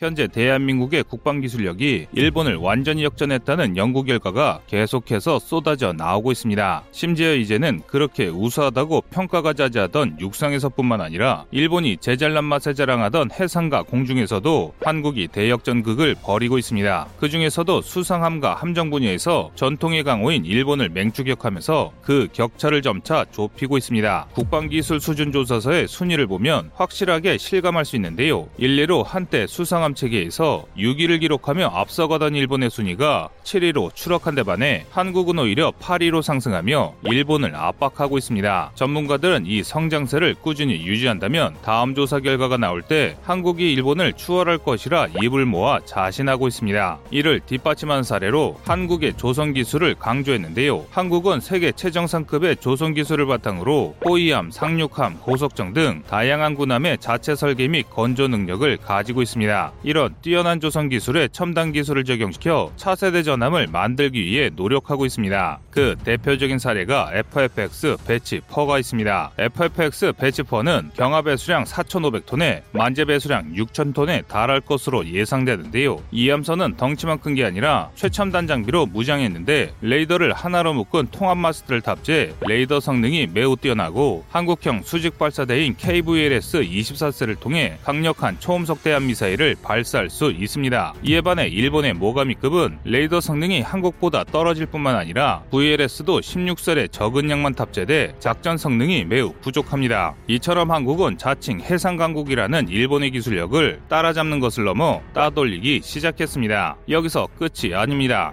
현재 대한민국의 국방기술력이 일본을 완전히 역전했다는 연구 결과가 계속해서 쏟아져 나오고 있습니다. 심지어 이제는 그렇게 우수하다고 평가가 자제하던 육상에서뿐만 아니라 일본이 제잘난 맛에 자랑하던 해상과 공중에서도 한국이 대역전극을 벌이고 있습니다. 그 중에서도 수상함과 함정 분야에서 전통의 강호인 일본을 맹추격하면서 그 격차를 점차 좁히고 있습니다. 국방기술 수준 조사서의 순위를 보면 확실하게 실감할 수 있는데요. 일례로 한때 수상함 체계에서 6위를 기록하며 앞서가던 일본의 순위가 7위로 추락한 데 반해 한국은 오히려 8위로 상승하며 일본을 압박하고 있습니다. 전문가들은 이 성장세를 꾸준히 유지한다면 다음 조사 결과가 나올 때 한국이 일본을 추월할 것이라 입을 모아 자신하고 있습니다. 이를 뒷받침한 사례로 한국의 조선 기술을 강조했는데요. 한국은 세계 최정상급의 조선 기술을 바탕으로 호위함, 상륙함, 고속정 등 다양한 군함의 자체 설계 및 건조 능력을 가지고 있습니다. 이런 뛰어난 조선 기술에 첨단 기술을 적용시켜 차세대 전함을 만들기 위해 노력하고 있습니다. 그 대표적인 사례가 FFX batch four가 있습니다. FFX batch four는 경하 배수량 4,500톤에 만재 배수량 6,000톤에 달할 것으로 예상되는데요. 이 함선은 덩치만 큰 게 아니라 최첨단 장비로 무장했는데 레이더를 하나로 묶은 통합 마스트를 탑재 레이더 성능이 매우 뛰어나고 한국형 수직 발사대인 KVLS 24세를 통해 강력한 초음속 대함 미사일을 발사할 수 있습니다. 이에 반해 일본의 모가미급은 레이더 성능이 한국보다 떨어질 뿐만 아니라 VLS도 16셀의 적은 양만 탑재돼 작전 성능이 매우 부족합니다. 이처럼 한국은 자칭 해상 강국이라는 일본의 기술력을 따라잡는 것을 넘어 따돌리기 시작했습니다. 여기서 끝이 아닙니다.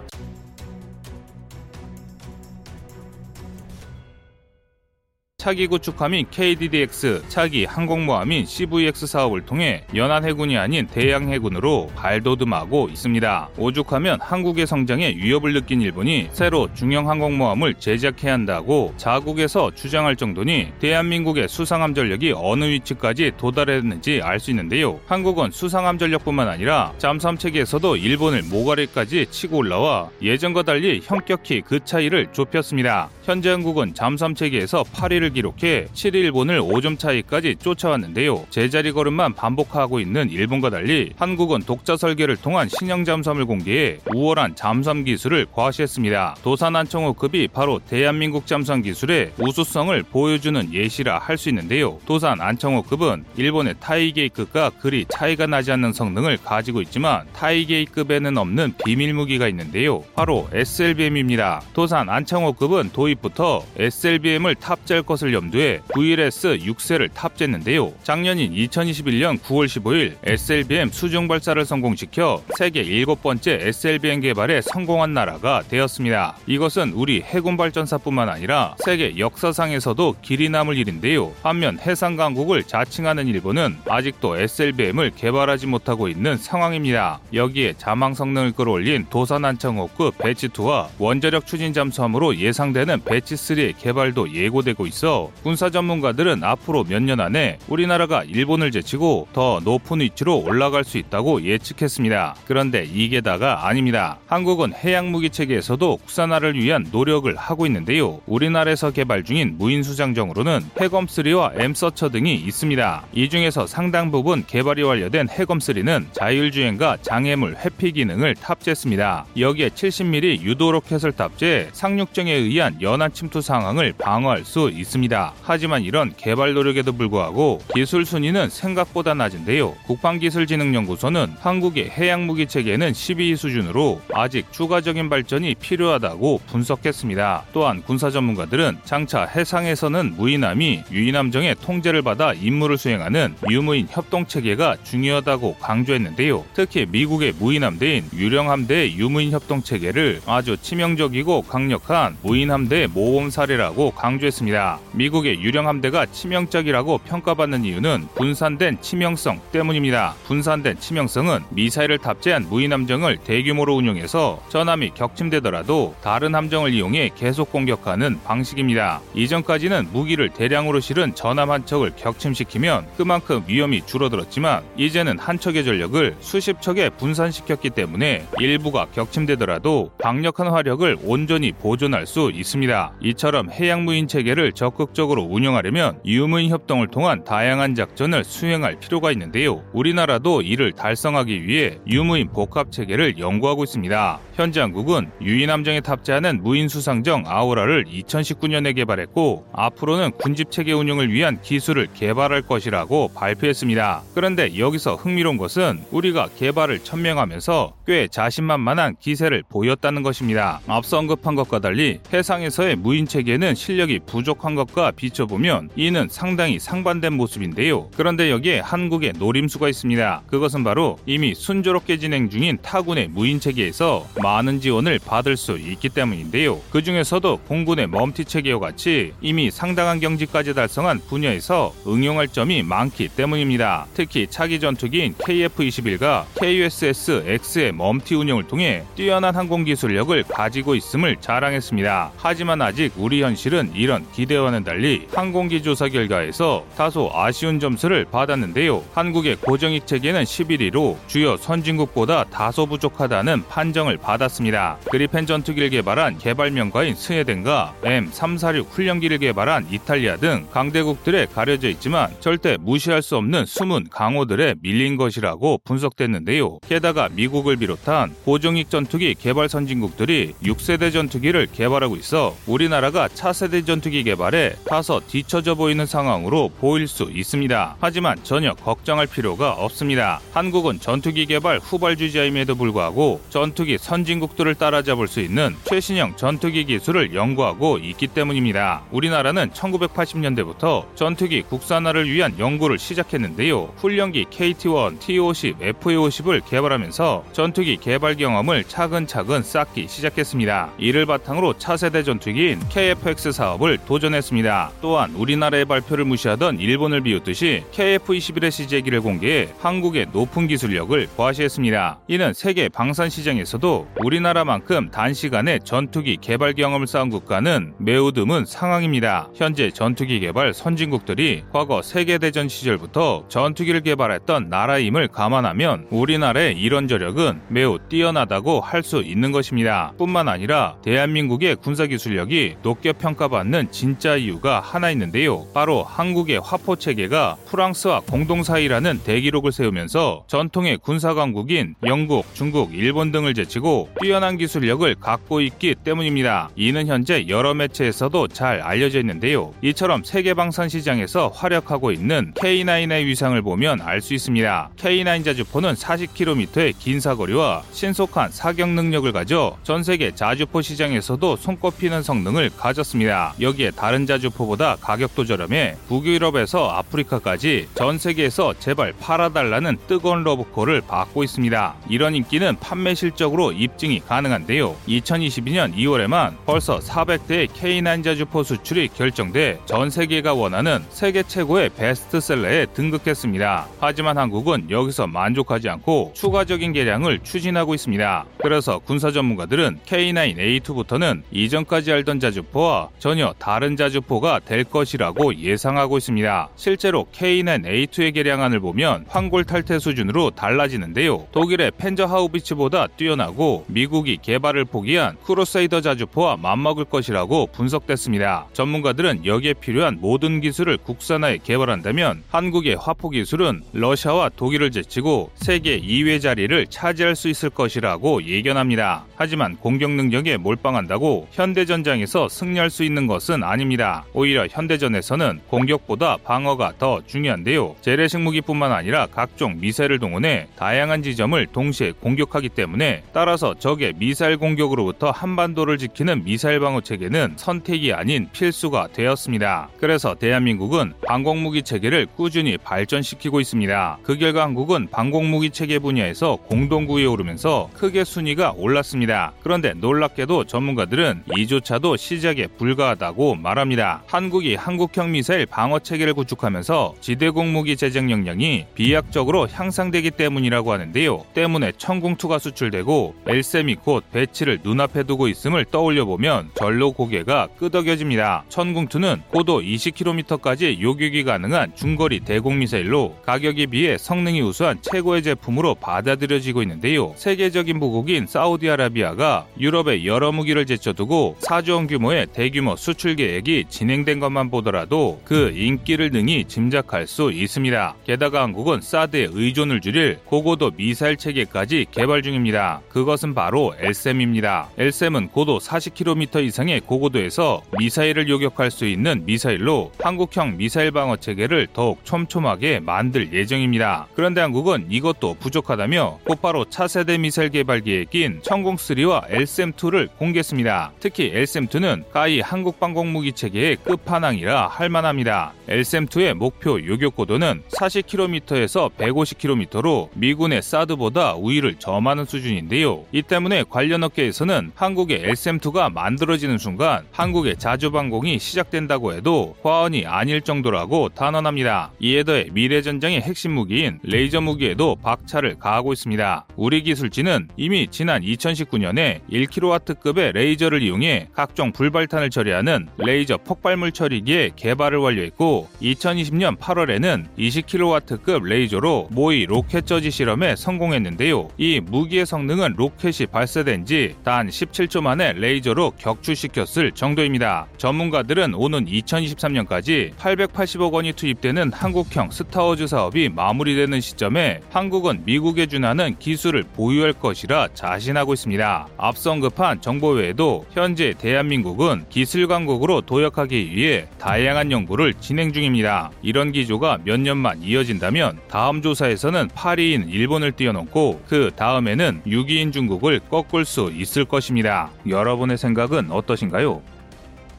차기 구축함인 KDDX, 차기 항공모함인 CVX 사업을 통해 연안 해군이 아닌 대양 해군으로 발돋움하고 있습니다. 오죽하면 한국의 성장에 위협을 느낀 일본이 새로 중형 항공모함을 제작해야 한다고 자국에서 주장할 정도니 대한민국의 수상함 전력이 어느 위치까지 도달했는지 알 수 있는데요. 한국은 수상함 전력뿐만 아니라 잠수함 체계에서도 일본을 모가리까지 치고 올라와 예전과 달리 현격히 그 차이를 좁혔습니다. 현재 한국은 잠수함 체계에서 8위를 승리를 기록해 7위 일본을 5점 차이까지 쫓아왔는데요. 제자리 걸음만 반복하고 있는 일본과 달리 한국은 독자 설계를 통한 신형 잠수함을 공개해 우월한 잠수함 기술을 과시했습니다. 도산 안청호 급이 바로 대한민국 잠수함 기술의 우수성을 보여주는 예시라 할 수 있는데요. 도산 안청호 급은 일본의 타이게이급과 그리 차이가 나지 않는 성능을 가지고 있지만 타이게이급에는 없는 비밀 무기가 있는데요. 바로 SLBM입니다. 도산 안청호급은 도입부터 SLBM을 탑재할 것 것을 염두에 VLS 6세를 탑재했는데요. 작년인 2021년 9월 15일 SLBM 수중 발사를 성공시켜 세계 7번째 SLBM 개발에 성공한 나라가 되었습니다. 이것은 우리 해군 발전사뿐만 아니라 세계 역사상에서도 길이 남을 일인데요. 반면 해상 강국을 자칭하는 일본은 아직도 SLBM을 개발하지 못하고 있는 상황입니다. 여기에 잠항 성능을 끌어올린 도산 안창호급 batch 2와 원자력 추진 잠수함으로 예상되는 batch 3의 개발도 예고되고 있어 있어 군사 전문가들은 앞으로 몇 년 안에 우리나라가 일본을 제치고 더 높은 위치로 올라갈 수 있다고 예측했습니다. 그런데 이게 다가 아닙니다. 한국은 해양 무기 체계에서도 국산화를 위한 노력을 하고 있는데요. 우리나라에서 개발 중인 무인 수상정으로는 해검3와 M-Searcher 등이 있습니다. 이 중에서 상당 부분 개발이 완료된 해검3는 자율주행과 장애물 회피 기능을 탑재했습니다. 여기에 70mm 유도 로켓을 탑재해 상륙정에 의한 연안 침투 상황을 방어할 수 있습니다. 있습니다. 하지만 이런 개발 노력에도 불구하고 기술 순위는 생각보다 낮은데요. 국방기술진흥연구소는 한국의 해양무기 체계는 12위 수준으로 아직 추가적인 발전이 필요하다고 분석했습니다. 또한 군사 전문가들은 장차 해상에서는 무인함이 유인함정의 통제를 받아 임무를 수행하는 유무인 협동 체계가 중요하다고 강조했는데요. 특히 미국의 무인함대인 유령함대의 유무인 협동 체계를 아주 치명적이고 강력한 무인함대 모범 사례라고 강조했습니다. 미국의 유령 함대가 치명적이라고 평가받는 이유는 분산된 치명성 때문입니다. 분산된 치명성은 미사일을 탑재한 무인 함정을 대규모로 운용해서 전함이 격침되더라도 다른 함정을 이용해 계속 공격하는 방식입니다. 이전까지는 무기를 대량으로 실은 전함 한 척을 격침시키면 그만큼 위험이 줄어들었지만 이제는 한 척의 전력을 수십 척에 분산시켰기 때문에 일부가 격침되더라도 강력한 화력을 온전히 보존할 수 있습니다. 이처럼 해양 무인 체계를 적극 지속적으로 운영하려면 유무인 협동을 통한 다양한 작전을 수행할 필요가 있는데요. 우리나라도 이를 달성하기 위해 유무인 복합 체계를 연구하고 있습니다. 현재 한국은 유인 함정에 탑재하는 무인 수상정 아우라를 2019년에 개발했고 앞으로는 군집 체계 운영을 위한 기술을 개발할 것이라고 발표했습니다. 그런데 여기서 흥미로운 것은 우리가 개발을 천명하면서 꽤 자신만만한 기세를 보였다는 것입니다. 앞서 언급한 것과 달리 해상에서의 무인 체계는 실력이 부족한 것과 비춰보면 이는 상당히 상반된 모습인데요. 그런데 여기에 한국의 노림수가 있습니다. 그것은 바로 이미 순조롭게 진행 중인 타군의 무인 체계에서 많은 지원을 받을 수 있기 때문인데요. 그 중에서도 공군의 멈티 체계와 같이 이미 상당한 경지까지 달성한 분야에서 응용할 점이 많기 때문입니다. 특히 차기 전투기인 KF-21가 KUSS-X의 멈티 운영을 통해 뛰어난 항공 기술력을 가지고 있음을 자랑했습니다. 하지만 아직 우리 현실은 이런 기대와는 달리 항공기 조사 결과에서 다소 아쉬운 점수를 받았는데요. 한국의 고정익 체계는 11위로 주요 선진국보다 다소 부족하다는 판정을 받았습니다. 그리펜 전투기를 개발한 개발명가인 스웨덴과 M346 훈련기를 개발한 이탈리아 등 강대국들에 가려져 있지만 절대 무시할 수 없는 숨은 강호들에 밀린 것이라고 분석됐는데요. 게다가 미국을 비롯한 고정익 전투기 개발 선진국들이 6세대 전투기를 개발하고 있어 우리나라가 차세대 전투기 개발에 다소 뒤처져 보이는 상황으로 보일 수 있습니다. 하지만 전혀 걱정할 필요가 없습니다. 한국은 전투기 개발 후발주자임에도 불구하고 전투기 선진국들을 따라잡을 수 있는 최신형 전투기 기술을 연구하고 있기 때문입니다. 우리나라는 1980년대부터 전투기 국산화를 위한 연구를 시작했는데요. 훈련기 KT-1, T-50, FA-50을 개발하면서 전투기 개발 경험을 차근차근 쌓기 시작했습니다. 이를 바탕으로 차세대 전투기인 KF-X 사업을 도전했습니다. 또한 우리나라의 발표를 무시하던 일본을 비웃듯이 KF-21의 시제기를 공개해 한국의 높은 기술력을 과시했습니다. 이는 세계 방산 시장에서도 우리나라만큼 단시간에 전투기 개발 경험을 쌓은 국가는 매우 드문 상황입니다. 현재 전투기 개발 선진국들이 과거 세계대전 시절부터 전투기를 개발했던 나라임을 감안하면 우리나라의 이런 저력은 매우 뛰어나다고 할 수 있는 것입니다. 뿐만 아니라 대한민국의 군사기술력이 높게 평가받는 진짜 이유 가 하나 있는데요. 바로 한국의 화포 체계가 프랑스와 공동사이라는 대기록을 세우면서 전통의 군사 강국인 영국, 중국, 일본 등을 제치고 뛰어난 기술력을 갖고 있기 때문입니다. 이는 현재 여러 매체에서도 잘 알려져 있는데요. 이처럼 세계 방산 시장에서 활약하고 있는 K9의 위상을 보면 알 수 있습니다. K9 자주포는 40km의 긴 사거리와 신속한 사격 능력을 가져 전 세계 자주포 시장에서도 손꼽히는 성능을 가졌습니다. 여기에 다른 자주 포보다 가격도 저렴해 북유럽에서 아프리카까지 전 세계에서 제발 팔아달라는 뜨거운 러브콜을 받고 있습니다. 이런 인기는 판매 실적으로 입증이 가능한데요. 2022년 2월에만 벌써 400대의 K9 자주포 수출이 결정돼 전 세계가 원하는 세계 최고의 베스트셀러에 등극했습니다. 하지만 한국은 여기서 만족하지 않고 추가적인 개량을 추진하고 있습니다. 그래서 군사 전문가들은 K9A2부터는 이전까지 알던 자주포와 전혀 다른 자주포 가 될 것이라고 예상하고 있습니다. 실제로 K9A2의 개량안을 보면 황골 탈퇴 수준으로 달라지는데요. 독일의 펜저 하우비츠보다 뛰어나고 미국이 개발을 포기한 크로세이더 자주포와 맞먹을 것이라고 분석됐습니다. 전문가들은 여기에 필요한 모든 기술을 국산화해 개발한다면 한국의 화포 기술은 러시아와 독일을 제치고 세계 2위 자리를 차지할 수 있을 것이라고 예견합니다. 하지만 공격 능력에 몰빵한다고 현대전장에서 승리할 수 있는 것은 아닙니다. 오히려 현대전에서는 공격보다 방어가 더 중요한데요. 재래식 무기뿐만 아니라 각종 미사일을 동원해 다양한 지점을 동시에 공격하기 때문에 따라서 적의 미사일 공격으로부터 한반도를 지키는 미사일 방어 체계는 선택이 아닌 필수가 되었습니다. 그래서 대한민국은 방공무기 체계를 꾸준히 발전시키고 있습니다. 그 결과 한국은 방공무기 체계 분야에서 공동구에 오르면서 크게 순위가 올랐습니다. 그런데 놀랍게도 전문가들은 이조차도 시작에 불과하다고 말합니다. 한국이 한국형 미사일 방어 체계를 구축하면서 지대 공 무기 제작 역량이 비약적으로 향상되기 때문이라고 하는데요. 때문에 천궁2가 수출되고 엘셈이 곧 배치를 눈앞에 두고 있음을 떠올려 보면 절로 고개가 끄덕여집니다. 천궁2는 고도 20km까지 요격이 가능한 중거리 대공 미사일로 가격에 비해 성능이 우수한 최고의 제품으로 받아들여지고 있는데요. 세계적인 부국인 사우디아라비아가 유럽에 여러 무기를 제쳐두고 4조 원 규모의 대규모 수출 계획이 진행된 것만 보더라도 그 인기를 능히 짐작할 수 있습니다. 게다가 한국은 사드의 의존을 줄일 고고도 미사일 체계까지 개발 중입니다. 그것은 바로 LSM입니다. LSM은 고도 40km 이상의 고고도에서 미사일을 요격할 수 있는 미사일로 한국형 미사일 방어 체계를 더욱 촘촘하게 만들 예정입니다. 그런데 한국은 이것도 부족하다며 곧바로 차세대 미사일 개발 계획인 천공3와 LSM2를 공개했습니다. 특히 LSM2는 가히 한국 방공무기 체계 의 끝판왕이라 할 만합니다. LSM2의 목표 요격 고도는 40km에서 150km로 미군의 사드보다 우위를 점하는 수준인데요. 이 때문에 관련 업계에서는 한국의 LSM2가 만들어지는 순간 한국의 자주방공이 시작된다고 해도 과언이 아닐 정도라고 단언합니다. 이에 더해 미래전장의 핵심 무기인 레이저 무기에도 박차를 가하고 있습니다. 우리 기술진은 이미 지난 2019년에 1kW급의 레이저를 이용해 각종 불발탄을 처리하는 레이저 폭발물 처리기의 개발을 완료했고 2020년 8월에는 20kW급 레이저로 모의 로켓 저지 실험에 성공했는데요. 이 무기의 성능은 로켓이 발사된 지 단 17초 만에 레이저로 격추시켰을 정도입니다. 전문가들은 오는 2023년까지 880억 원이 투입되는 한국형 스타워즈 사업이 마무리되는 시점에 한국은 미국에 준하는 기술을 보유할 것이라 자신하고 있습니다. 앞서 언급한 정보 외에도 현재 대한민국은 기술 강국으로 도약 하기 위해 다양한 연구를 진행 중입니다. 이런 기조가 몇 년만 이어진다면 다음 조사에서는 8위인 일본을 뛰어넘고 그 다음에는 6위인 중국을 꺾을 수 있을 것입니다. 여러분의 생각은 어떠신가요?